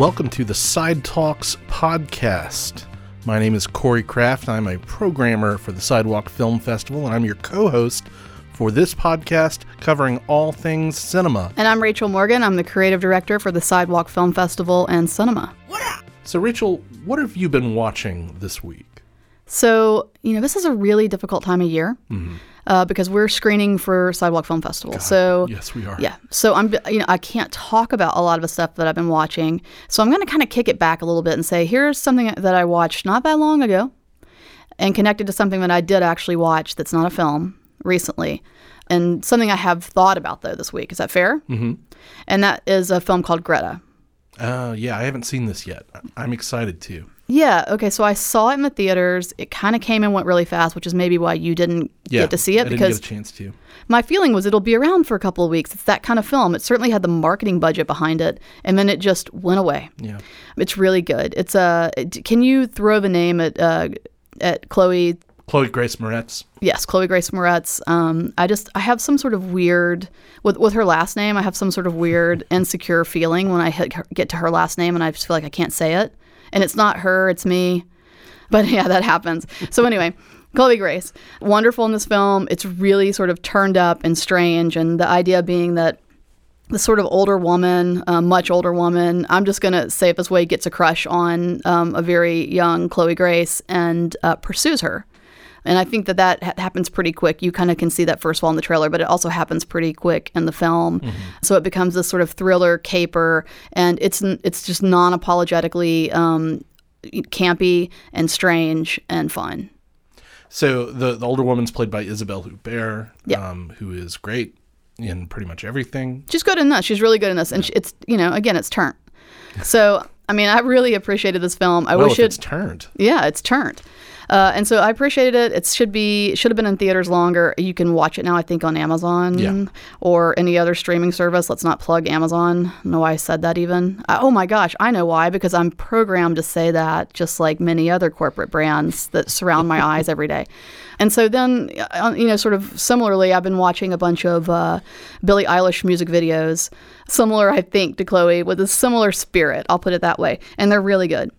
Welcome to the Side Talks podcast. My name is Corey Kraft. I'm a programmer for the Sidewalk Film Festival, and I'm your co host for this podcast covering all things cinema. And I'm Rachel Morgan. I'm the creative director for the Sidewalk Film Festival and Cinema. So, Rachel, what have you been watching this week? So, you know, this is a really difficult time of year mm-hmm. Uh, because we're screening for Sidewalk Film Festival. so, Yes, we are. yeah. So I'm, you know, I can't talk about a lot of the stuff that I've been watching. So I'm going to kind of kick it back a little bit and say, here's something that I watched not that long ago, and connected to something that I did actually watch that's not a film recently, and something I have thought about though this week. Is that fair? Mm-hmm. And that is a film called Greta. Uh, yeah, I haven't seen this yet. I'm excited to. Yeah. Okay. So I saw it in the theaters. It kind of came and went really fast, which is maybe why you didn't Yeah, get to see it I didn't because get a chance to. my feeling was it'll be around for a couple of weeks. It's that kind of film. It certainly had the marketing budget behind it, and then it just went away. Yeah. It's really good. It's a. Uh, can you throw the name at uh, at Chloe? Chloe Grace Moretz. Yes, Chloe Grace Moretz. Um, I just I have some sort of weird with with her last name. I have some sort of weird insecure feeling when I hit, get to her last name, and I just feel like I can't say it. And it's not her, it's me. But yeah, that happens. So anyway, Chloe Grace, wonderful in this film. It's really sort of turned up and strange, and the idea being that the sort of older woman, uh, much older woman, I'm just going to say it this way, gets a crush on um, a very young Chloe Grace and uh, pursues her. And I think that that ha- happens pretty quick. You kind of can see that first of all in the trailer, but it also happens pretty quick in the film. So it becomes this sort of thriller caper, and it's n- it's just non-apologetically um, campy and strange and fun. So the, the older woman's played by Isabelle Huppert, Yeah. um, who is great in pretty much everything. She's good in this. She's really good in this, and sh it's you know again it's turned. So I mean, I really appreciated this film. I Well, wish it it's turned. Yeah, it's turned. Uh, and so I appreciated it. It should be should have been in theaters longer. You can watch it now, I think, on Amazon Yeah. or any other streaming service. Let's not plug Amazon. I don't know why I said that even. Uh, oh my gosh, I know why because I'm programmed to say that, just like many other corporate brands that surround my eyes every day. And so then, uh, you know, sort of similarly, I've been watching a bunch of uh, Billie Eilish music videos, similar, I think, to Chloe, with a similar spirit. I'll put it that way, and they're really good.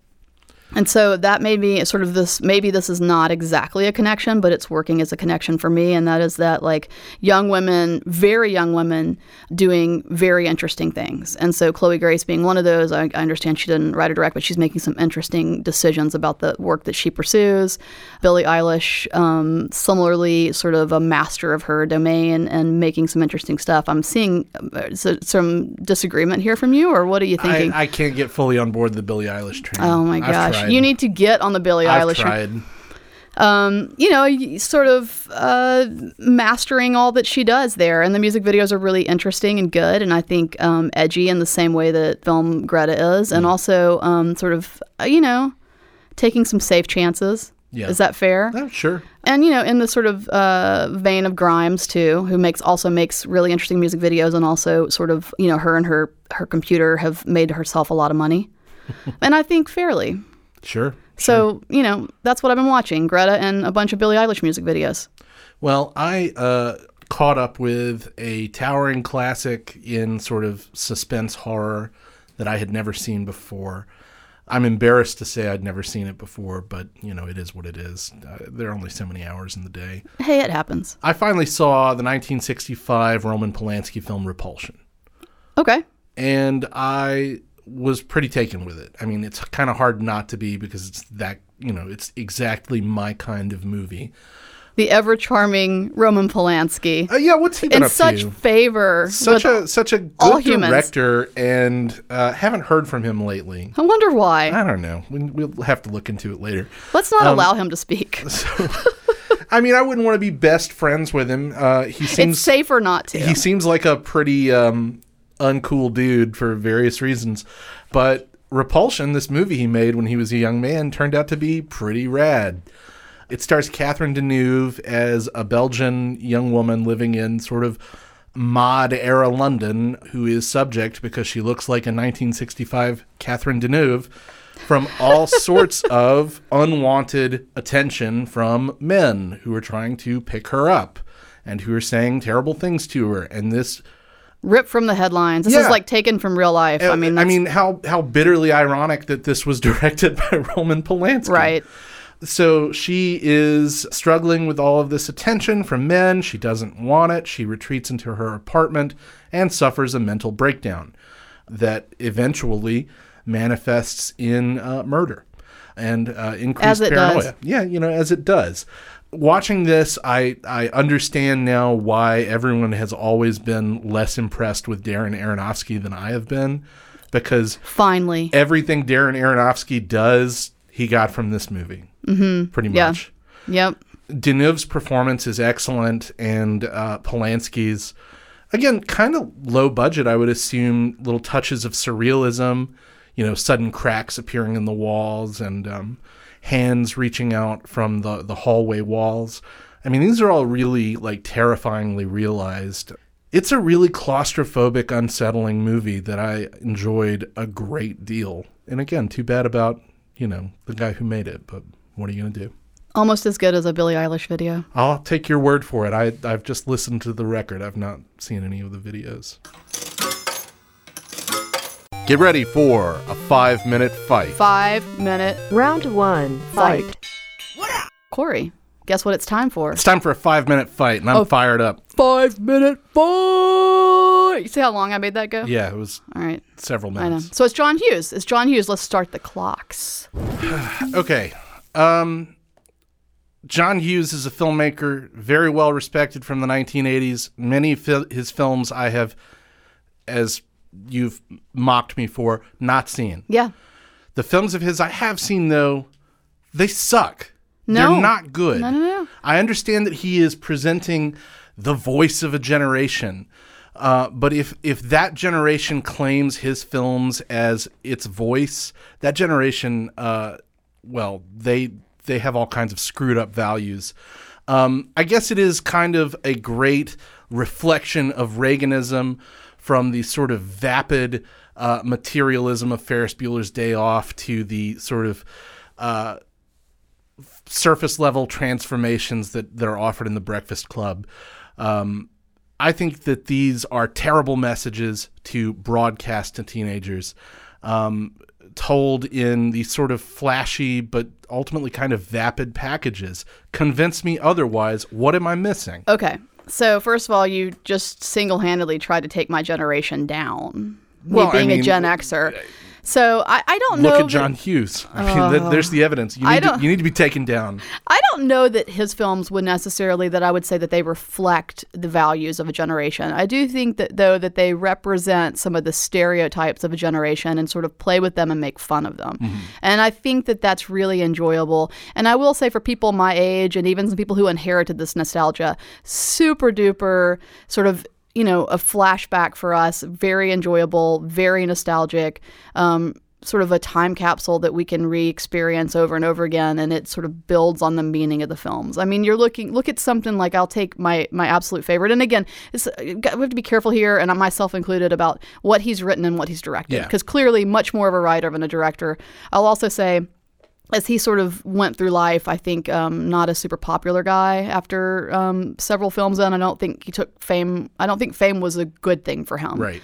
And so that made me sort of this maybe this is not exactly a connection, but it's working as a connection for me. And that is that like young women, very young women, doing very interesting things. And so Chloe Grace being one of those, I, I understand she didn't write or direct, but she's making some interesting decisions about the work that she pursues. Billie Eilish, um, similarly, sort of a master of her domain and making some interesting stuff. I'm seeing uh, so, some disagreement here from you, or what are you thinking? I, I can't get fully on board the Billie Eilish train. Oh my gosh. Tried. You need to get on the Billie I've Eilish. tried. Um, you know, sort of uh, mastering all that she does there. And the music videos are really interesting and good. And I think um, edgy in the same way that film Greta is. Mm. And also um, sort of, uh, you know, taking some safe chances. Yeah. Is that fair? Oh, sure. and you know in the sort of uh, vein of grimes too who makes also makes really interesting music videos and also sort of you know her and her her computer have made herself a lot of money and i think fairly Sure. so you know that's what i've been watching greta and a bunch of billie eilish music videos Well, I uh, caught up with a towering classic in sort of suspense horror that I had never seen before. I'm embarrassed to say I'd never seen it before, but you know, it is what it is. Uh, there are only so many hours in the day. hey it happens I finally saw the 1965 Roman Polanski film Repulsion, okay and I was pretty taken with it. I mean, it's kind of hard not to be because it's that, you know, it's exactly my kind of movie. the ever charming roman polanski Uh, yeah, what's he been in such to? favor such a such a good director, and uh, haven't heard from him lately. i wonder why I don't know. We, we'll have to look into it later. let's not allow him to speak I mean, I wouldn't want to be best friends with him. Uh, he it's seems safer not to he seems like a pretty um, uncool dude for various reasons, but Repulsion, this movie he made when he was a young man, turned out to be pretty rad. It stars Catherine Deneuve as a Belgian young woman living in sort of mod era London who is subject because she looks like a 1965 Catherine Deneuve from all sorts of unwanted attention from men who are trying to pick her up and who are saying terrible things to her. And this ripped from the headlines. This Yeah. is like taken from real life. I mean, I mean, how how bitterly ironic that this was directed by Roman Polanski. right. So she is struggling with all of this attention from men. She doesn't want it. She retreats into her apartment and suffers a mental breakdown that eventually manifests in uh, murder and uh, increased paranoia. does. Yeah, you know, as it does. Watching this, I, I understand now why everyone has always been less impressed with Darren Aronofsky than I have been, because Finally. everything Darren Aronofsky does, he got from this movie. Mm-hmm. Pretty Yeah. much. Yep. Deneuve's performance is excellent, and uh, Polanski's, again, kind of low budget, I would assume, little touches of surrealism, you know, sudden cracks appearing in the walls and um, hands reaching out from the, the hallway walls. I mean, these are all really, like, terrifyingly realized. It's a really claustrophobic, unsettling movie that I enjoyed a great deal. And again, too bad about, you know, the guy who made it, but what are you going to do? Almost as good as a Billie Eilish video. I'll take your word for it. I, I've just listened to the record. I've not seen any of the videos. Get ready for a five minute fight. Five minute Round one. fight. Fight. Corey, guess what it's time for? It's time for a five minute fight, and I'm Oh. fired up. Five minute fight. You see how long I made that go? Yeah, it was All right. several I know. minutes. So it's John Hughes. It's John Hughes. Let's start the clocks. Okay. Um, John Hughes is a filmmaker, very well respected from the 1980s. Many of fil- his films I have, as you've mocked me for, not seeing. Yeah. The films of his I have seen though, they suck. No. They're not good. No, no, no. I understand that he is presenting the voice of a generation. Uh, but if if that generation claims his films as its voice, that generation, uh, well, they they have all kinds of screwed up values. Um, I guess it is kind of a great reflection of Reaganism from the sort of vapid uh, materialism of Ferris Bueller's Day Off to the sort of uh, surface level transformations that, that are offered in the Breakfast Club. Um, I think that these are terrible messages to broadcast to teenagers, um, told in these sort of flashy but ultimately kind of vapid packages. Convince me otherwise. What am I missing? Okay. So first of all, you just single-handedly tried to take my generation down. Well, me I being mean, a Gen Xer. Uh, So I, I don't Look know. Look at John Hughes. I mean, th- oh. there's the evidence. You need, to, you need to be taken down. I don't know that his films would necessarily that I would say that they reflect the values of a generation. I do think that though that they represent some of the stereotypes of a generation and sort of play with them and make fun of them. Mm-hmm. And I think that that's really enjoyable. And I will say for people my age and even some people who inherited this nostalgia, super duper sort of you know a flashback for us, very enjoyable, very nostalgic. Um, sort of a time capsule that we can re-experience over and over again and it sort of builds on the meaning of the films i mean you're looking look at something like i'll take my my absolute favorite and again it's, we have to be careful here and I myself included about what he's written and what he's directed Yeah. because clearly much more of a writer than a director i'll also say as he sort of went through life, I think um, not a super popular guy after um, several films. And I don't think he took fame. I don't think fame was a good thing for him Right.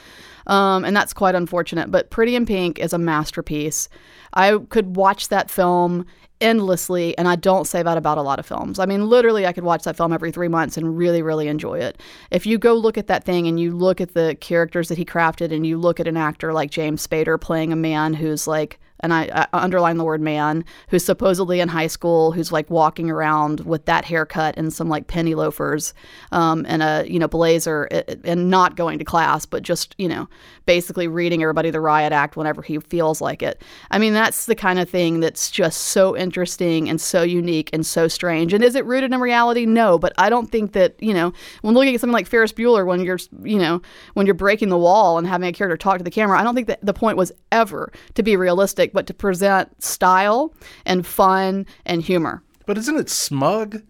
um, and that's quite unfortunate. But Pretty in Pink is a masterpiece. I could watch that film endlessly, and I don't say that about a lot of films. I mean, literally, I could watch that film every three months and really, really enjoy it. If you go look at that thing and you look at the characters that he crafted, and you look at an actor like James Spader playing a man who's like and I, I underline the word man, who's supposedly in high school, who's like walking around with that haircut and some like penny loafers, um, and a you know blazer, and not going to class, but just you know basically reading everybody the riot act whenever he feels like it. I mean, that's the kind of thing that's just so interesting and so unique and so strange. And is it rooted in reality? No, but I don't think that you know when looking at something like Ferris Bueller, when you're you know when you're breaking the wall and having a character talk to the camera, I don't think that the point was ever to be realistic, but to present style and fun and humor. But isn't it smug?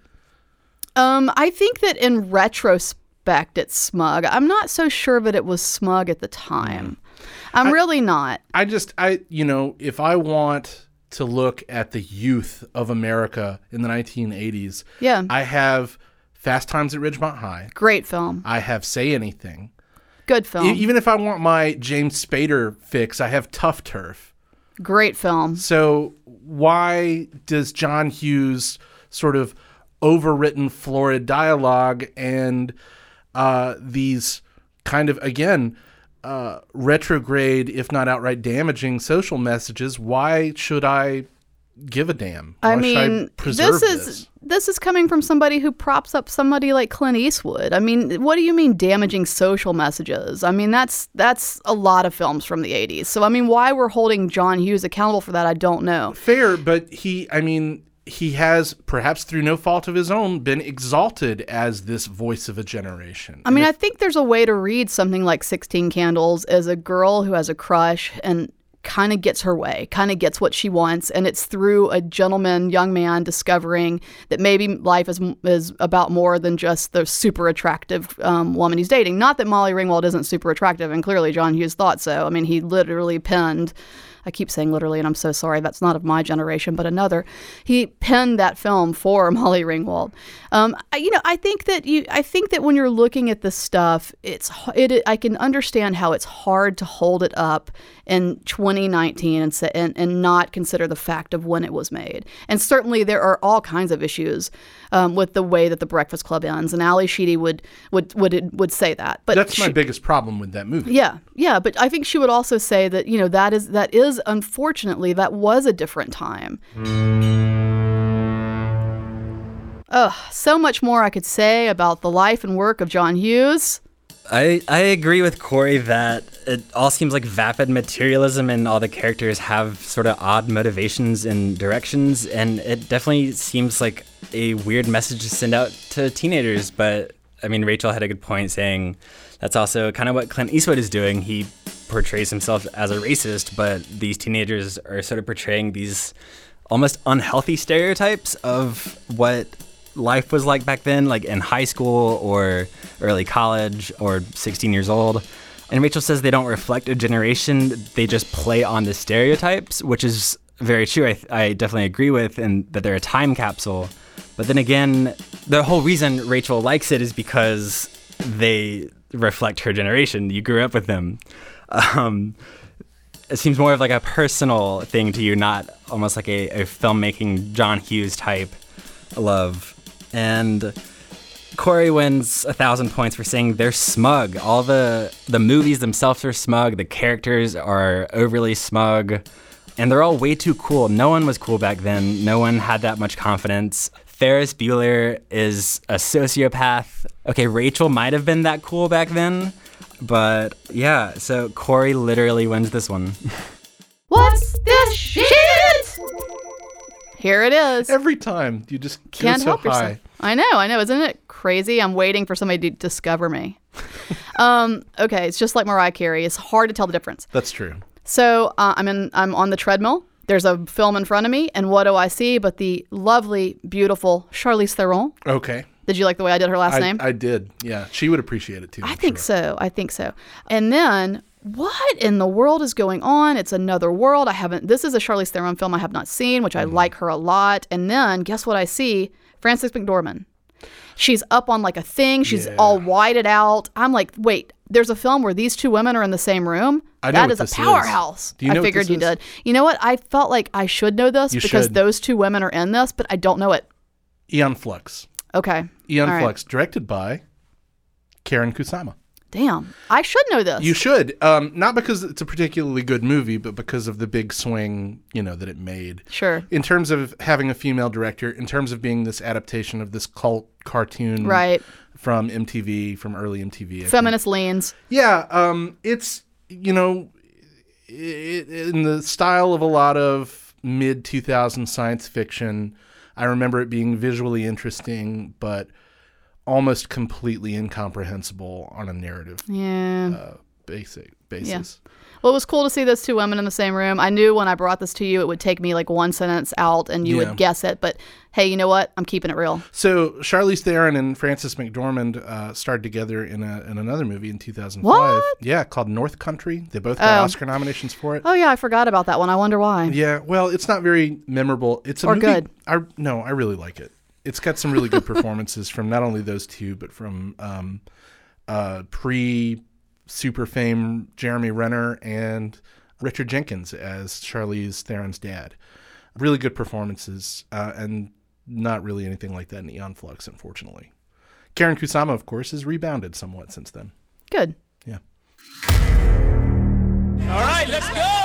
Um, I think that in retrospect, it's smug. I'm not so sure that it was smug at the time. I'm really not. I just I you know if I want to look at the youth of America in the 1980s, Yeah. I have Fast Times at Ridgemont High. Great film. I have Say Anything, Good film. E- even if I want my James Spader fix, I have Tuff Turf. Great film. So why does John Hughes sort of overwritten florid dialogue and uh, these kind of again uh, retrograde, if not outright damaging social messages? Why should I give a damn? Why I mean, preserve this is this is coming from somebody who props up somebody like Clint Eastwood. I mean, what do you mean damaging social messages? I mean, that's that's a lot of films from the 80s. So I mean, why we're holding John Hughes accountable for that, I don't know. fair, but he, I mean. He has, perhaps through no fault of his own, been exalted as this voice of a generation. I mean, I think there's a way to read something like 16 Candles as a girl who has a crush and kind of gets her way, kind of gets what she wants, and it's through a gentleman, young man discovering that maybe life is is about more than just the super attractive um, woman he's dating. Not that Molly Ringwald isn't super attractive, and clearly John Hughes thought so. I mean, he literally penned. I keep saying literally, and I'm so sorry. That's not of my generation, but another. He penned that film for Molly Ringwald. Um, I, you know, I think that you. I think that when you're looking at this stuff, it's it. I can understand how it's hard to hold it up in 2019 and say, and, and not consider the fact of when it was made. And certainly there are all kinds of issues um, with the way that the Breakfast Club ends. And Ally Sheedy would would would would say that. But That's my biggest problem with that movie. yeah, yeah, but I think she would also say that you know that is that is unfortunately that was a different time. Ugh, so much more I could say about the life and work of John Hughes. I, I agree with Corey that it all seems like vapid materialism and all the characters have sort of odd motivations and directions and it definitely seems like a weird message to send out to teenagers but I mean Rachel had a good point saying that's also kind of what Clint Eastwood is doing he portrays himself as a racist but these teenagers are sort of portraying these almost unhealthy stereotypes of what life was like back then, like in high school or early college or 16 years old. And Rachel says they don't reflect a generation, they just play on the stereotypes, which is very true. I, I definitely agree with, and that they're a time capsule. But then again, the whole reason Rachel likes it is because they reflect her generation. You grew up with them. Um, it seems more of like a personal thing to you, not almost like a, a filmmaking John Hughes type love. And Corey wins a thousand points for saying they're smug. All the the movies themselves are smug. The characters are overly smug, and they're all way too cool. No one was cool back then. No one had that much confidence. Ferris Bueller is a sociopath. Okay, Rachel might have been that cool back then, but yeah. So Corey literally wins this one. What's this shit? Here it is. Every time you just Can't so help high. yourself. I know, I know. Isn't it crazy? I'm waiting for somebody to discover me. um, okay, it's just like Mariah Carey. It's hard to tell the difference. That's true. So uh, I'm in. I'm on the treadmill. There's a film in front of me, and what do I see? But the lovely, beautiful Charlize Theron. Okay. Did you like the way I did her last I, name? I did. Yeah. She would appreciate it too. I I'm think sure. so. I think so. And then what in the world is going on? It's another world. I haven't. This is a Charlize Theron film I have not seen, which I Mm-hmm. like her a lot. And then guess what I see? Frances McDormand. She's up on like a thing. She's Yeah. all whited out. I'm like, wait. There's a film where these two women are in the same room. I know That is a this is. powerhouse. Do you know I figured you is? did. You know what? I felt like I should know this You because should. those two women are in this, but I don't know it. Aeon Flux. Okay. Aeon All right. Flux, directed by Karyn Kusama. Damn. I should know this. You should, um, not because it's a particularly good movie, but because of the big swing, you know, that it made. Sure. In terms of having a female director, in terms of being this adaptation of this cult cartoon, Right. from MTV, from early MTV. I think. Feminist leans. Yeah, um, it's you know, i in the style of a lot of mid 2000 science fiction. I remember it being visually interesting, but almost completely incomprehensible on a narrative Yeah. uh, basic basis. Well, it was cool to see those two women in the same room. I knew when I brought this to you, it would take me like one sentence out and you Yeah. would guess it. But hey, you know what? I'm keeping it real. So Charlize Theron and Frances McDormand uh, starred together in a in another movie in 2005. What? Yeah, called North Country. They both got Oh. Oscar nominations for it. Oh yeah, I forgot about that one. I wonder why. Yeah, well, it's not very memorable. It's a Or movie, good. I no, I really like it. It's got some really good performances from not only those two, but from um, uh, pre super fame Jeremy Renner and Richard Jenkins as Charlize Theron's dad. Really good performances, uh, and not really anything like that in Aeon Flux, unfortunately. Karyn Kusama, of course, has rebounded somewhat since then. Good. Yeah. All right, let's go.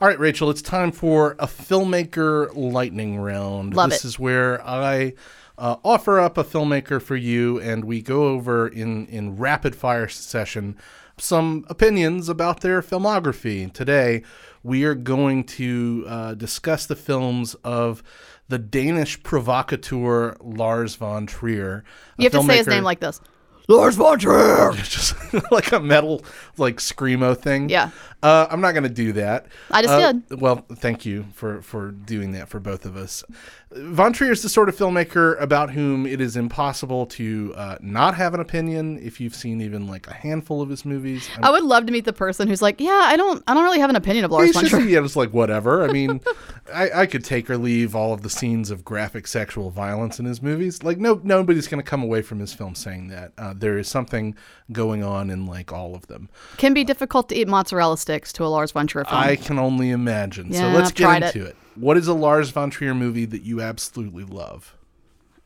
All right, Rachel, it's time for a filmmaker lightning round. Love this it. is where I uh, offer up a filmmaker for you, and we go over in in rapid fire session some opinions about their filmography. Today, we are going to uh, discuss the films of the Danish provocateur Lars von Trier. You have to say his name like this. Lars von Trier. just like a metal like screamo thing. Yeah. Uh, I'm not going to do that. I just Uh, did. Well, thank you for for doing that for both of us. Von Trier is the sort of filmmaker about whom it is impossible to uh, not have an opinion if you've seen even like a handful of his movies. I'm- I would love to meet the person who's like, yeah, I don't, I don't really have an opinion of Lars von just, Trier. yeah, it's like whatever. I mean, I, I could take or leave all of the scenes of graphic sexual violence in his movies. Like, no, nobody's going to come away from his film saying that. Uh, there is something going on in like all of them. Can be difficult to eat mozzarella sticks to a Lars von Trier film. I can only imagine. so let's I've get into it. What is a Lars von Trier movie that you absolutely love?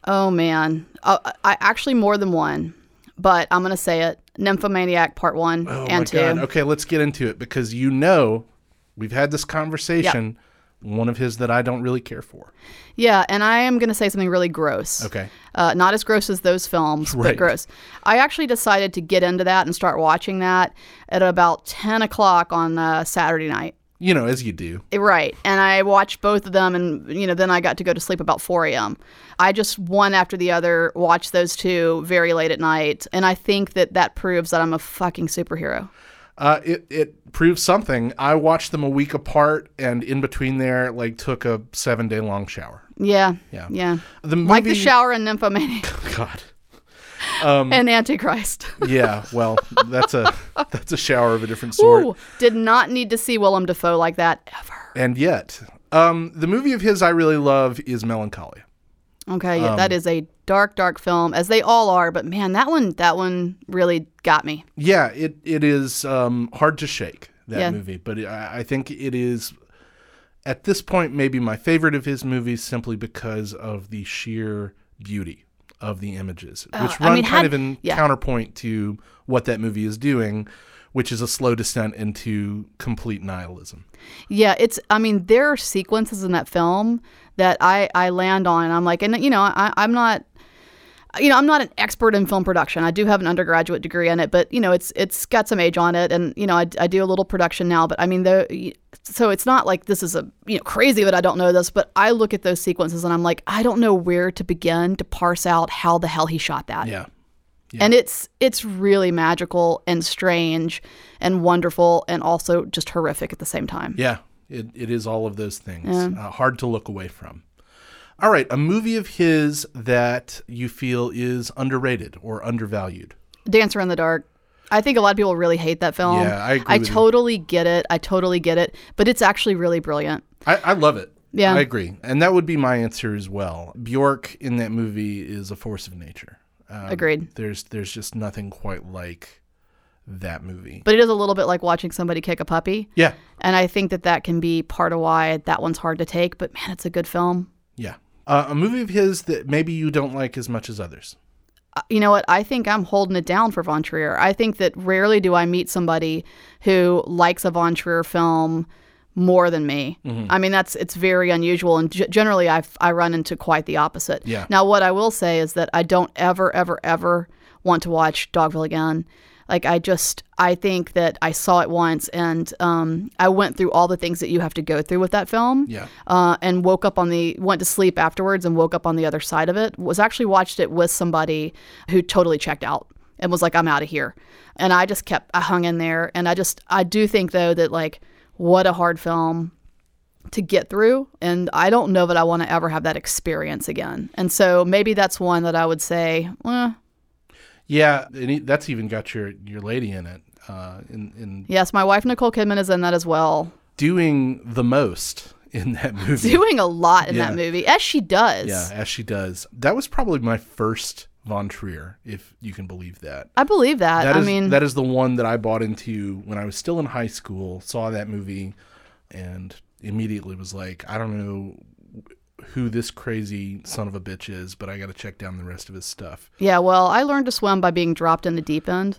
Oh man, uh, I actually more than one, but I'm gonna say it: Nymphomaniac Part One Oh and Two. god. Okay, let's get into it because you know we've had this conversation. One of his that I don't really care for. Yeah, and I am gonna say something really gross. Okay. Uh, not as gross as those films, Right. but gross. I actually decided to get into that and start watching that at about 10 o'clock on uh, Saturday night. You know, as you do. Right. And I watched both of them, and, you know, then I got to go to sleep about 4 a.m. I just one after the other watched those two very late at night. And I think that that proves that I'm a fucking superhero. Uh, it it proves something. I watched them a week apart, and in between there, like took a seven day long shower. Yeah. Yeah. Yeah. The Like the shower in Nymphomaniac God. and Antichrist. Yeah. Well, that's a that's a shower of a different sort. Ooh, did not need to see Willem Dafoe like that ever. And yet, um, the movie of his I really love is Melancholia. Okay, yeah, Um, that is a dark, dark film, as they all are. But man, that one, that one really got me. Yeah, it it is um, hard to shake that Yeah. movie, but I, I think it is at this point maybe my favorite of his movies simply because of the sheer beauty of the images, which Uh, I run mean, kind had- of in yeah. counterpoint to what that movie is doing, which is a slow descent into complete nihilism. Yeah, it's. I mean, there are sequences in that film that I I land on, and I'm like, and you know, I, I'm not. You know, I'm not an expert in film production. I do have an undergraduate degree in it, but you know, it's it's got some age on it, and you know, I, I do a little production now. But I mean, the so it's not like this is a you know crazy that I don't know this, but I look at those sequences and I'm like, I don't know where to begin to parse out how the hell he shot that. Yeah. and it's it's really magical and strange and wonderful and also just horrific at the same time. Yeah, it, it is all of those things. Uh, hard to look away from. All right, a movie of his that you feel is underrated or undervalued. Dancer in the Dark. I think a lot of people really hate that film. Yeah, I agree I with you. totally get it. I totally get it. But it's actually really brilliant. I, I love it. Yeah. I agree. And that would be my answer as well. Bjork in that movie is a force of nature. Um, Agreed. There's there's just nothing quite like that movie. But it is a little bit like watching somebody kick a puppy. yeah, And I think that that can be part of why that one's hard to take. But man, it's a good film. yeah. Uh, a movie of his that maybe you don't like as much as others. Uh, you know what? I think I'm holding it down for Von Trier. I think that rarely do I meet somebody who likes a Von Trier film more than me. Mm-hmm. I mean, that's it's very unusual, and g- generally I I run into quite the opposite. Yeah. Now, what I will say is that I don't ever, ever, ever want to watch Dogville again. Like I just, I think that I saw it once, and um, I went through all the things that you have to go through with that film. Yeah. uh, and woke up on the went to sleep afterwards and woke up on the other side of it. Was actually watched it with somebody who totally checked out and was like i'm out of here. And i just kept i hung in there. And i just i do think though that like what a hard film to get through. And i don't know that i want to ever have that experience again. And so maybe that's one that i would say well Yeah, and that's even got your your lady in it. Uh, in in yes my wife nicole kidman is in that as well doing the most in that movie. Doing a lot in Yeah. that movie, as she does. Yeah, as she does. That was probably my first Von Trier, if you can believe that. I believe that. That I is mean, that is the one that I bought into when I was still in high school. Saw that movie, and immediately was like, I don't know who this crazy son of a bitch is, but I got to check down the rest of his stuff. Yeah, well, I learned to swim by being dropped in the deep end,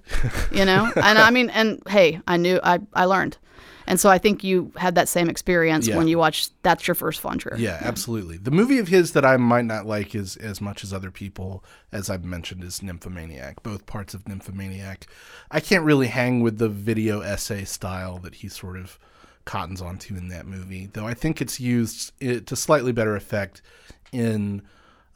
you know? and I mean, and hey, I knew, I, I learned. And so I think you had that same experience Yeah. when you watched That's Your First Von Trier. Yeah, absolutely. The movie of his that I might not like as as much as other people, as I've mentioned, is Nymphomaniac. Both parts of Nymphomaniac. I can't really hang with the video essay style that he sort of cottons onto in that movie, though I think it's used it, to slightly better effect in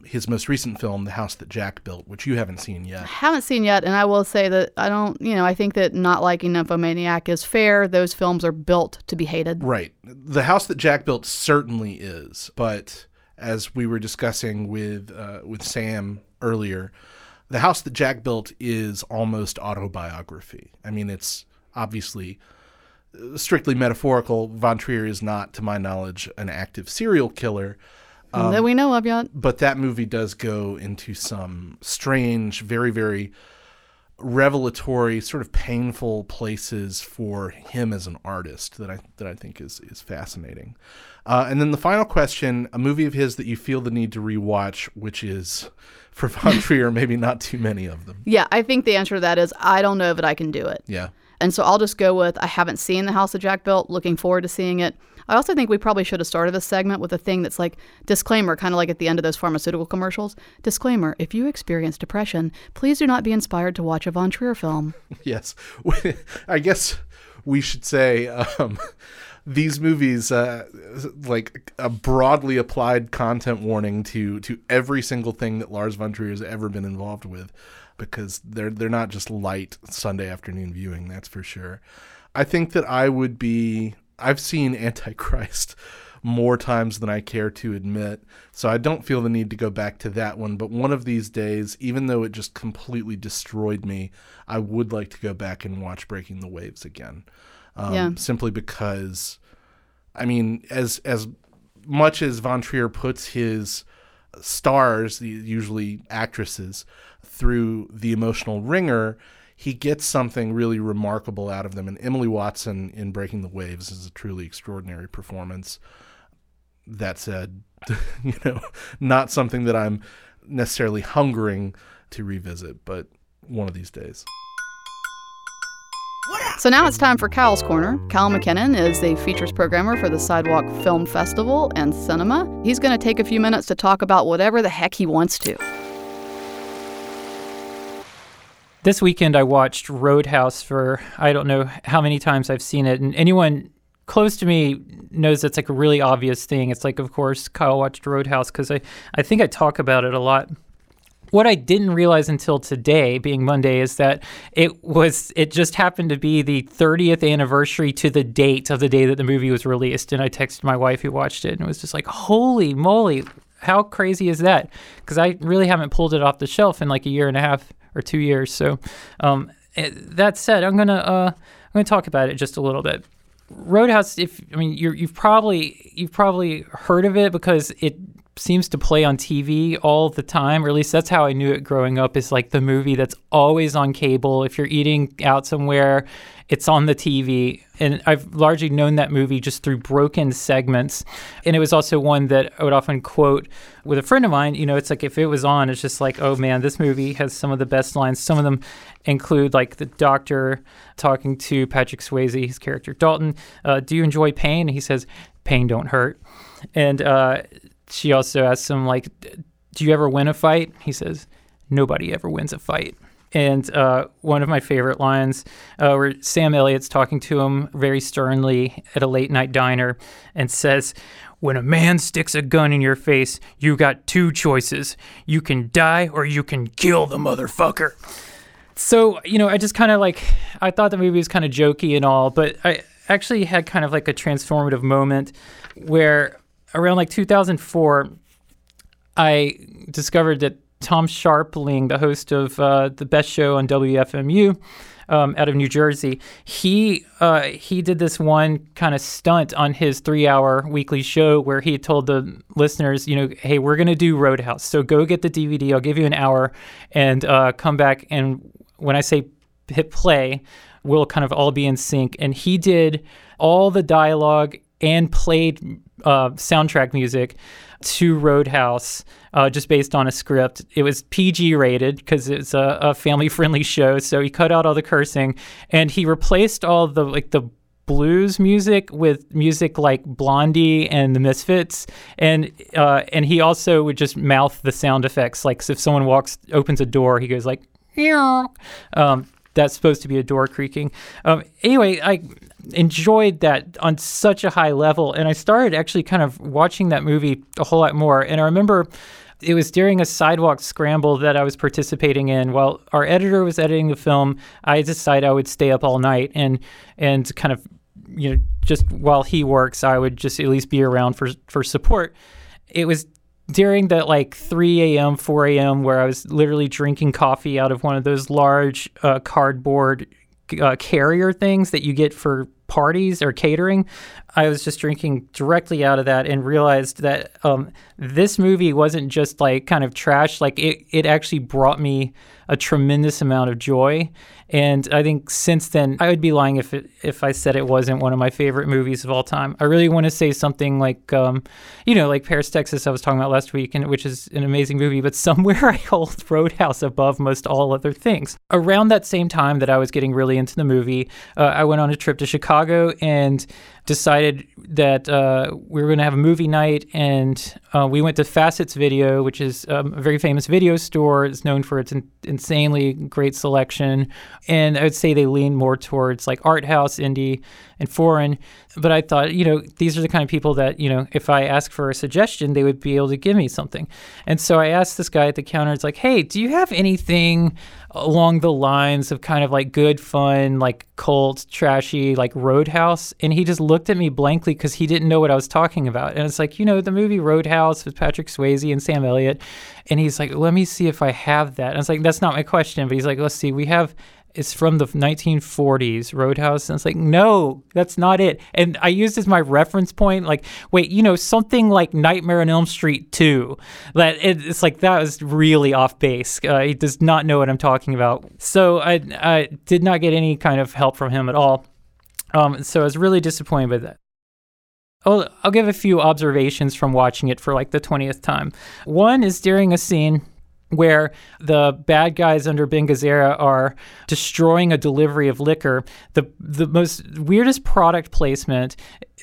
his most recent film, The House That Jack Built, which you haven't seen yet. Haven't seen yet, and I will say that I don't, you know, I think that not liking Nymphomaniac is fair. Those films are built to be hated. Right. The house that Jack built certainly is, but as we were discussing with uh, with Sam earlier, the house that Jack built is almost autobiography. I mean, it's obviously strictly metaphorical. Von Trier is not, to my knowledge, an active serial killer. Um, that we know of yet. but that movie does go into some strange, very, very revelatory, sort of painful places for him as an artist that I that I think is is fascinating. Uh, and then the final question: a movie of his that you feel the need to rewatch, which is for Von Trier, maybe not too many of them. Yeah, I think the answer to that is I don't know that I can do it. Yeah, And so I'll just go with I haven't seen The House of Jack Built, looking forward to seeing it. I also think we probably should have started this segment with a thing that's like disclaimer, kind of like at the end of those pharmaceutical commercials. Disclaimer if you experience depression, please do not be inspired to watch a Von Trier film. yes. I guess we should say um, these movies, uh, like a broadly applied content warning to to every single thing that Lars von Trier has ever been involved with, because they're they're not just light Sunday afternoon viewing. That's for sure. I think that I would be. I've seen Antichrist more times than I care to admit. So I don't feel the need to go back to that one. But one of these days, even though it just completely destroyed me, I would like to go back and watch Breaking the Waves again. Um, Yeah. Simply because, I mean, as as much as Von Trier puts his stars, usually actresses, through the emotional wringer, he gets something really remarkable out of them. And Emily Watson in Breaking the Waves is a truly extraordinary performance. That said, you know, not something that I'm necessarily hungering to revisit, but one of these days. So now it's time for Cal's Corner. Cal McKinnon is the features programmer for the Sidewalk Film Festival and Cinema. He's going to take a few minutes to talk about whatever the heck he wants to. This weekend, I watched Roadhouse for I don't know how many times I've seen it, and anyone close to me knows it's like a really obvious thing. It's like, of course, Kyle watched Roadhouse because I, I think I talk about it a lot. What I didn't realize until today, being Monday, is that it was it just happened to be the 30th anniversary to the date of the day that the movie was released. And I texted my wife who watched it, and it was just like, holy moly, how crazy is that? Because I really haven't pulled it off the shelf in like a year and a half or two years. So, um, eh, that said, I'm gonna uh, I'm gonna talk about it just a little bit. Roadhouse, if I mean you're, you've probably you've probably heard of it because it seems to play on TV all the time, or at least that's how I knew it growing up. Is like the movie that's always on cable. If you're eating out somewhere, it's on the TV. And I've largely known that movie just through broken segments. And it was also one that I would often quote with a friend of mine. You know, it's like if it was on, it's just like, oh man, this movie has some of the best lines. Some of them include like the doctor talking to Patrick Swayze, his character Dalton. Uh, Do you enjoy pain? And he says, pain don't hurt. And uh, she also asks him like, do you ever win a fight? He says, nobody ever wins a fight. And uh, one of my favorite lines, uh, where Sam Elliott's talking to him very sternly at a late night diner and says, When a man sticks a gun in your face, you got two choices. You can die or you can kill the motherfucker. So, you know, I just kind of like, I thought the movie was kind of jokey and all, but I actually had kind of like a transformative moment where around like 2004, I discovered that Tom Scharpling, the host of uh, the best show on WFMU, um, out of New Jersey. He uh, he did this one kind of stunt on his three-hour weekly show where he told the listeners, you know, hey, we're gonna do Roadhouse, so go get the DVD. I'll give you an hour and uh, come back. And when I say hit play, we'll kind of all be in sync. And he did all the dialogue and played uh, soundtrack music to Roadhouse uh, just based on a script. It was PG rated because it's a, a family friendly show, so he cut out all the cursing and he replaced all the like the blues music with music like Blondie and the Misfits, and uh, and he also would just mouth the sound effects. Like so if someone walks opens a door, he goes like. "Meow." Um, that's supposed to be a door creaking. Um, anyway, I enjoyed that on such a high level, and I started actually kind of watching that movie a whole lot more. And I remember it was during a sidewalk scramble that I was participating in. While our editor was editing the film, I decided I would stay up all night and and kind of you know just while he works, I would just at least be around for for support. It was during that like 3 a.m., 4 a.m., where I was literally drinking coffee out of one of those large uh, cardboard uh, carrier things that you get for parties or catering. I was just drinking directly out of that and realized that um, this movie wasn't just like kind of trash. Like it, it actually brought me a tremendous amount of joy. And I think since then, I would be lying if it, if I said it wasn't one of my favorite movies of all time. I really want to say something like, um, you know, like Paris, Texas, I was talking about last week, and which is an amazing movie. But somewhere I hold Roadhouse above most all other things. Around that same time that I was getting really into the movie, uh, I went on a trip to Chicago and decided that uh, we were going to have a movie night, and uh, we went to Facets Video, which is um, a very famous video store. It's known for its in- insanely great selection, and I would say they lean more towards like art house, indie, and foreign. But I thought, you know, these are the kind of people that you know, if I ask for a suggestion, they would be able to give me something. And so I asked this guy at the counter, it's like, hey, do you have anything? along the lines of kind of like good fun like cult trashy like roadhouse and he just looked at me blankly because he didn't know what i was talking about and it's like you know the movie roadhouse with patrick swayze and sam elliott and he's like let me see if i have that and i was like that's not my question but he's like let's see we have it's from the 1940s Roadhouse. And it's like, no, that's not it. And I used as my reference point, like, wait, you know, something like Nightmare on Elm Street 2. That it, it's like that was really off base. Uh, he does not know what I'm talking about. So I, I did not get any kind of help from him at all. Um, so I was really disappointed with that. I'll, I'll give a few observations from watching it for like the 20th time. One is during a scene where the bad guys under Ben Gazzara are destroying a delivery of liquor. The the most weirdest product placement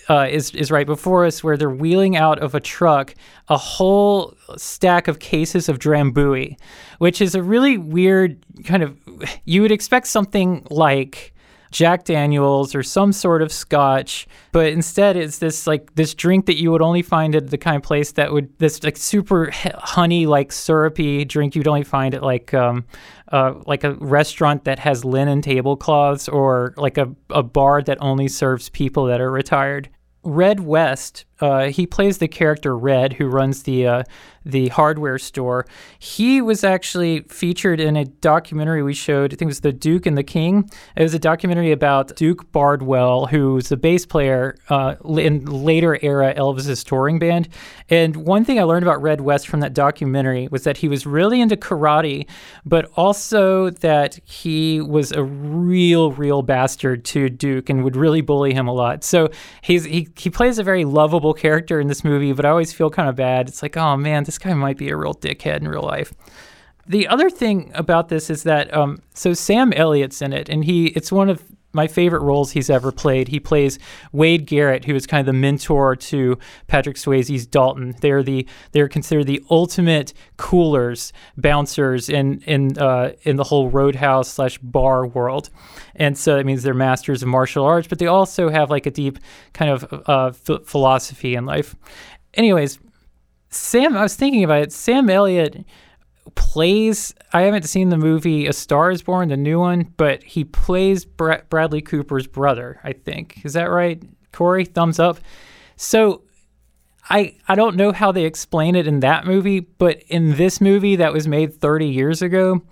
uh, is is right before us, where they're wheeling out of a truck a whole stack of cases of Drambuie, which is a really weird kind of. You would expect something like. Jack Daniels or some sort of scotch, but instead it's this like this drink that you would only find at the kind of place that would this like super honey like syrupy drink you'd only find at like um uh, like a restaurant that has linen tablecloths or like a, a bar that only serves people that are retired. Red West, uh, he plays the character Red, who runs the uh, the hardware store. He was actually featured in a documentary we showed. I think it was The Duke and the King. It was a documentary about Duke Bardwell, who's a bass player uh, in later era Elvis's touring band. And one thing I learned about Red West from that documentary was that he was really into karate, but also that he was a real, real bastard to Duke and would really bully him a lot. So he's he he plays a very lovable character in this movie, but I always feel kind of bad. It's like, oh man, this guy might be a real dickhead in real life. The other thing about this is that um, so Sam Elliott's in it, and he it's one of my favorite roles he's ever played. He plays Wade Garrett, who is kind of the mentor to Patrick Swayze's Dalton. They're the they're considered the ultimate coolers, bouncers in in uh, in the whole roadhouse slash bar world, and so it means they're masters of martial arts, but they also have like a deep kind of uh, ph- philosophy in life. Anyways, Sam, I was thinking about it. Sam Elliott plays. I haven't seen the movie A Star Is Born, the new one, but he plays Bra- Bradley Cooper's brother. I think is that right, Corey? Thumbs up. So. I, I don't know how they explain it in that movie, but in this movie that was made 30 years ago,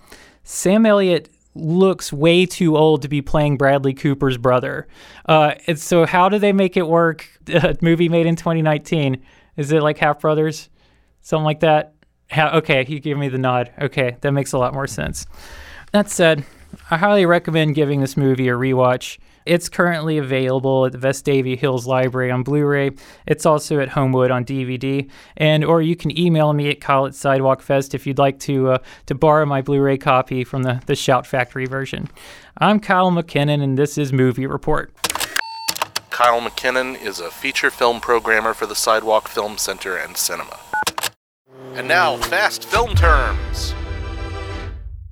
Sam Elliott looks way too old to be playing Bradley Cooper's brother. Uh, and so, how do they make it work? A movie made in 2019. Is it like Half Brothers? Something like that? How, okay, he gave me the nod. Okay, that makes a lot more sense. That said, I highly recommend giving this movie a rewatch. It's currently available at the Vestavia Hills Library on Blu-ray. It's also at Homewood on DVD, and or you can email me at Kyle at Sidewalk Fest if you'd like to uh, to borrow my Blu-ray copy from the the Shout Factory version. I'm Kyle McKinnon, and this is Movie Report. Kyle McKinnon is a feature film programmer for the Sidewalk Film Center and Cinema. And now, fast film terms.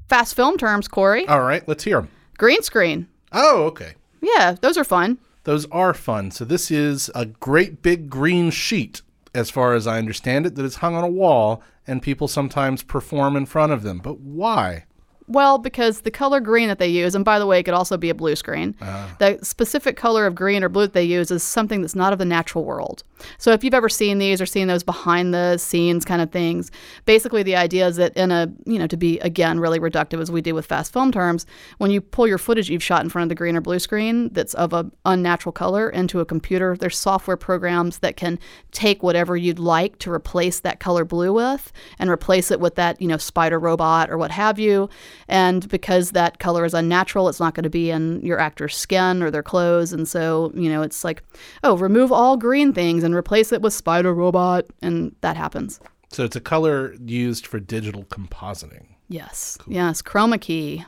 Fast film terms, Corey. All right, let's hear them. Green screen. Oh, okay. Yeah, those are fun. Those are fun. So this is a great big green sheet, as far as I understand it, that is hung on a wall, and people sometimes perform in front of them. But why? Well, because the color green that they use, and by the way, it could also be a blue screen, uh-huh. the specific color of green or blue that they use is something that's not of the natural world. So if you've ever seen these or seen those behind the scenes kind of things, basically the idea is that in a, you know, to be again really reductive as we do with fast film terms, when you pull your footage you've shot in front of the green or blue screen that's of a unnatural color into a computer, there's software programs that can take whatever you'd like to replace that color blue with and replace it with that, you know, spider robot or what have you. And because that color is unnatural, it's not going to be in your actor's skin or their clothes. And so, you know, it's like, oh, remove all green things and replace it with spider robot. And that happens. So it's a color used for digital compositing. Yes. Yes. Chroma key.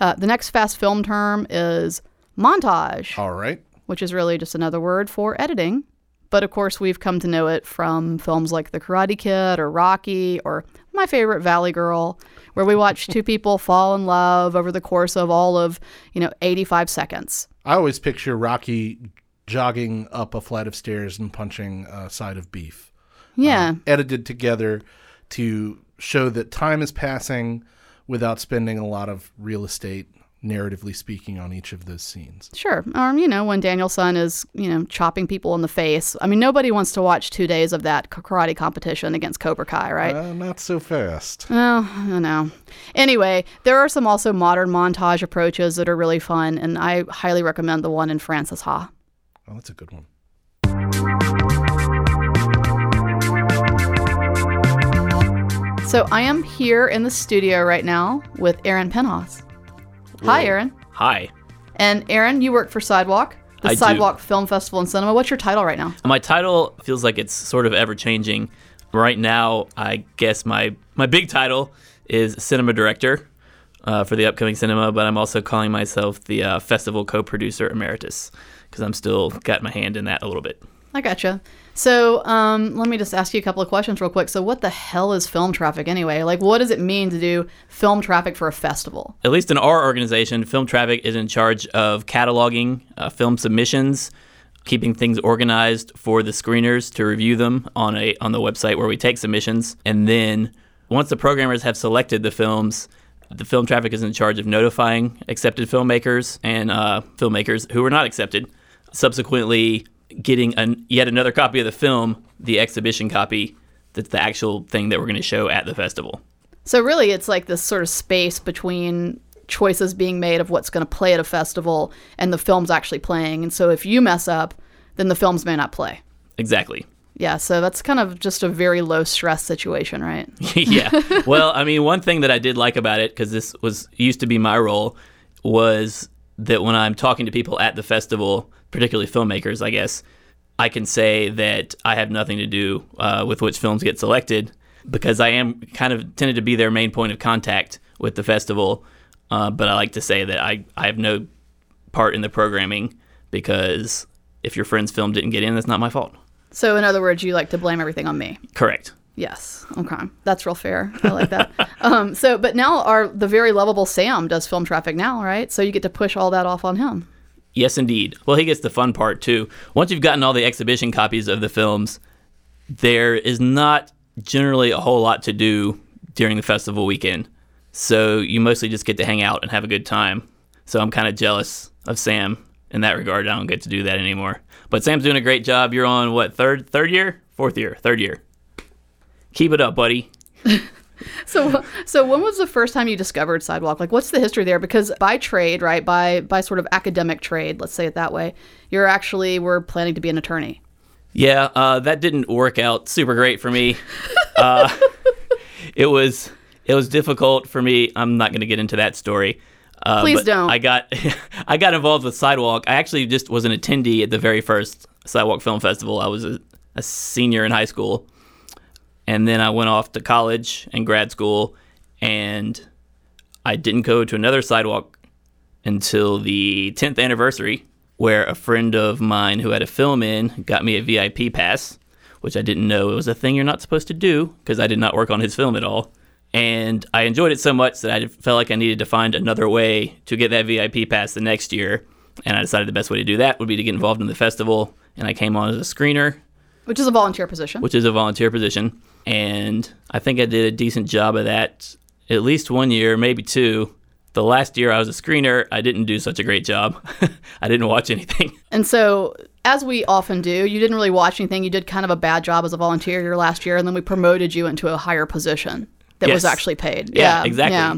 Uh, the next fast film term is montage, All right. which is really just another word for editing. But of course, we've come to know it from films like The Karate Kid or Rocky or my favorite Valley Girl, where we watch two people fall in love over the course of all of, you know, 85 seconds. I always picture Rocky jogging up a flight of stairs and punching a side of beef. Uh, yeah. edited together to show that time is passing without spending a lot of real estate, narratively speaking, on each of those scenes. Sure. Or, you know, when Danielson is, you know, chopping people in the face. I mean, nobody wants to watch two days of that karate competition against Cobra Kai, right? Uh, not so fast. Well, I know. Anyway, there are some also modern montage approaches that are really fun, and I highly recommend the one in Frances Ha. Oh, that's a good one. So I am here in the studio right now with Aaron Penhouse. Hi, Aaron. Hi. And Aaron, you work for Sidewalk, the I do. Sidewalk Film Festival and Cinema. What's your title right now? My title feels like it's sort of ever changing. Right now, I guess my my big title is cinema director uh, for the upcoming cinema, but I'm also calling myself the uh, festival co-producer emeritus because I'm still got my hand in that a little bit. I gotcha. So um, let me just ask you a couple of questions real quick. So, what the hell is film traffic anyway? Like, what does it mean to do film traffic for a festival? At least in our organization, Film Traffic is in charge of cataloging uh, film submissions, keeping things organized for the screeners to review them on a on the website where we take submissions, and then once the programmers have selected the films, the Film Traffic is in charge of notifying accepted filmmakers and uh, filmmakers who were not accepted. Subsequently, getting an, yet another copy of the film, the exhibition copy, that's the actual thing that we're going to show at the festival. So, really, it's like this sort of space between choices being made of what's going to play at a festival and the film's actually playing. And so, if you mess up, then the films may not play. Exactly. Yeah, so that's kind of just a very low stress situation, right? yeah. Well, I mean, one thing that I did like about it, because this was used to be my role, was that when I'm talking to people at the festival, particularly filmmakers, I guess, I can say that I have nothing to do uh, with which films get selected because I am kind of tended to be their main point of contact with the festival. Uh, but I like to say that I, I have no part in the programming because if your friend's film didn't get in, that's not my fault. So, in other words, you like to blame everything on me. Correct. Yes. Okay. That's real fair. I like that. um, so, but now our the very lovable Sam does film traffic now, right? So you get to push all that off on him. Yes, indeed. Well, he gets the fun part too. Once you've gotten all the exhibition copies of the films, there is not generally a whole lot to do during the festival weekend. So you mostly just get to hang out and have a good time. So I'm kind of jealous of Sam in that regard. I don't get to do that anymore. But Sam's doing a great job. You're on what third third year, fourth year, third year. Keep it up, buddy. So, so when was the first time you discovered sidewalk? Like, what's the history there? Because by trade, right, by by sort of academic trade, let's say it that way, you're actually were planning to be an attorney. Yeah, uh, that didn't work out super great for me. uh, it was it was difficult for me. I'm not going to get into that story. Uh, Please don't. I got I got involved with Sidewalk. I actually just was an attendee at the very first Sidewalk Film Festival. I was a, a senior in high school, and then I went off to college and grad school, and I didn't go to another Sidewalk until the 10th anniversary, where a friend of mine who had a film in got me a VIP pass, which I didn't know it was a thing you're not supposed to do because I did not work on his film at all. And I enjoyed it so much that I felt like I needed to find another way to get that VIP pass the next year. And I decided the best way to do that would be to get involved in the festival. And I came on as a screener, Which is a volunteer position. which is a volunteer position. And I think I did a decent job of that at least one year, maybe two. The last year I was a screener, I didn't do such a great job. I didn't watch anything. And so, as we often do, you didn't really watch anything. You did kind of a bad job as a volunteer your last year, and then we promoted you into a higher position that was actually paid. Yeah, exactly. Yeah.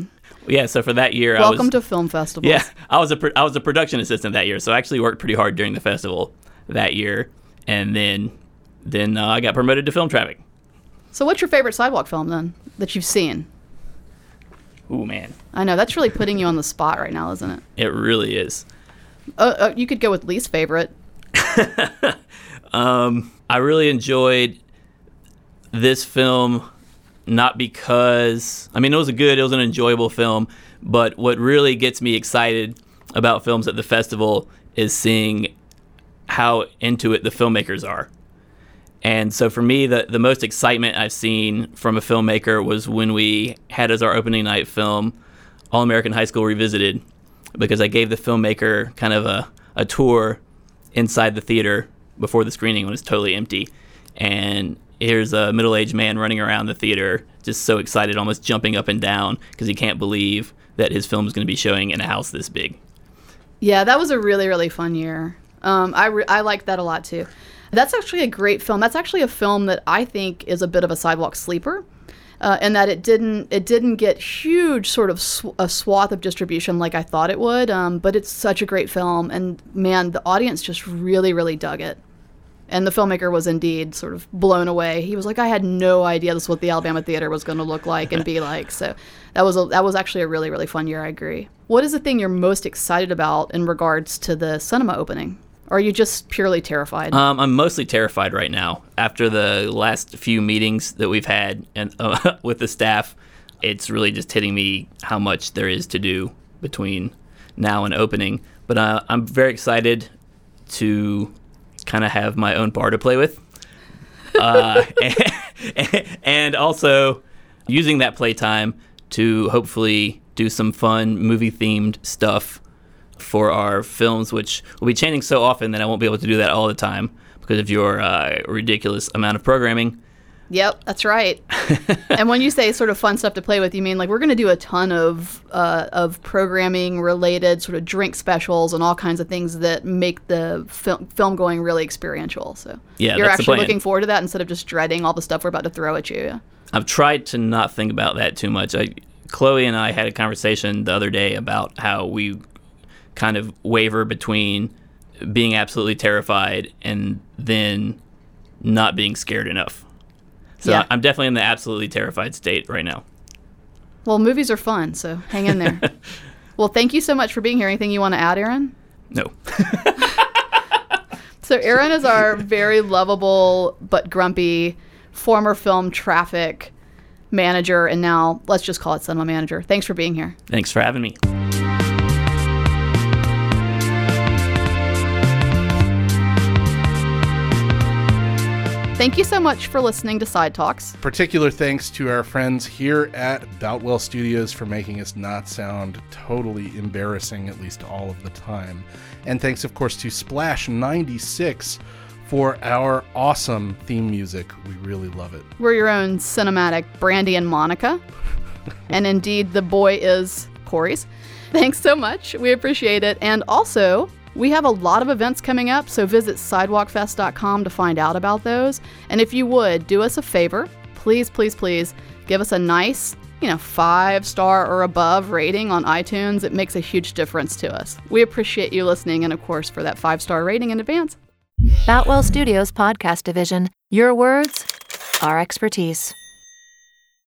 Yeah. so for that year, Welcome I was, to film festivals. Yeah, I was a pro- I was a production assistant that year, so I actually worked pretty hard during the festival that year, and then then uh, I got promoted to film traffic. So, what's your favorite sidewalk film then that you've seen? Ooh man, I know that's really putting you on the spot right now, isn't it? it really is. Uh, uh, you could go with least favorite. I really enjoyed this film, not because I mean it was a good, it was an enjoyable film, but what really gets me excited about films at the festival is seeing how into it the filmmakers are. And so for me, the, the most excitement I've seen from a filmmaker was when we had as our opening night film All American High School Revisited, because I gave the filmmaker kind of a, a tour inside the theater before the screening when it's totally empty. And here's a middle aged man running around the theater, just so excited, almost jumping up and down because he can't believe that his film is going to be showing in a house this big. Yeah, that was a really really fun year. Um, I re- I liked that a lot too. That's actually a great film. That's actually a film that I think is a bit of a sidewalk sleeper, uh, in that it didn't it didn't get huge sort of sw- a swath of distribution like I thought it would. Um, but it's such a great film, and man, the audience just really really dug it. And the filmmaker was indeed sort of blown away. He was like, "I had no idea this is what the Alabama Theater was going to look like and be like." So that was a, that was actually a really really fun year. I agree. What is the thing you're most excited about in regards to the cinema opening? Or are you just purely terrified? Um, I'm mostly terrified right now. After the last few meetings that we've had and uh, with the staff, it's really just hitting me how much there is to do between now and opening. But uh, I'm very excited to kind of have my own bar to play with, uh, and, and also using that playtime to hopefully do some fun movie themed stuff for our films, which will be changing so often that I won't be able to do that all the time because of your uh, ridiculous amount of programming. Yep, that's right. and when you say sort of fun stuff to play with, you mean like we're going to do a ton of uh, of programming related sort of drink specials and all kinds of things that make the film film going really experiential. So Yeah, you're actually looking forward to that instead of just dreading all the stuff we're about to throw at you. I've tried to not think about that too much. I, Chloe and I had a conversation the other day about how we kind of waver between being absolutely terrified and then not being scared enough. So Yeah. I'm definitely in the absolutely terrified state right now. Well, movies are fun, so hang in there. well, thank you so much for being here. Anything you want to add, Aaron? No. So Aaron is our very lovable but grumpy former film traffic manager, and now let's just call it cinema manager. Thanks for being here. Thanks for having me. Thank you so much for listening to Side Talks. Particular thanks to our friends here at Boutwell Studios for making us not sound totally embarrassing, at least all of the time. And thanks, of course, to Splash 96 for our awesome theme music. We really love it. We're your own cinematic Brandy and Monica. and indeed, the boy is Corey's. Thanks so much. We appreciate it. And also, we have a lot of events coming up, so visit sidewalkfest.com to find out about those. And if you would, do us a favor. please, please, please give us a nice, you know, five star or above rating on iTunes. It makes a huge difference to us. We appreciate you listening and, of course, for that five star rating in advance. Boutwell Studios Podcast Division. Your words, our expertise.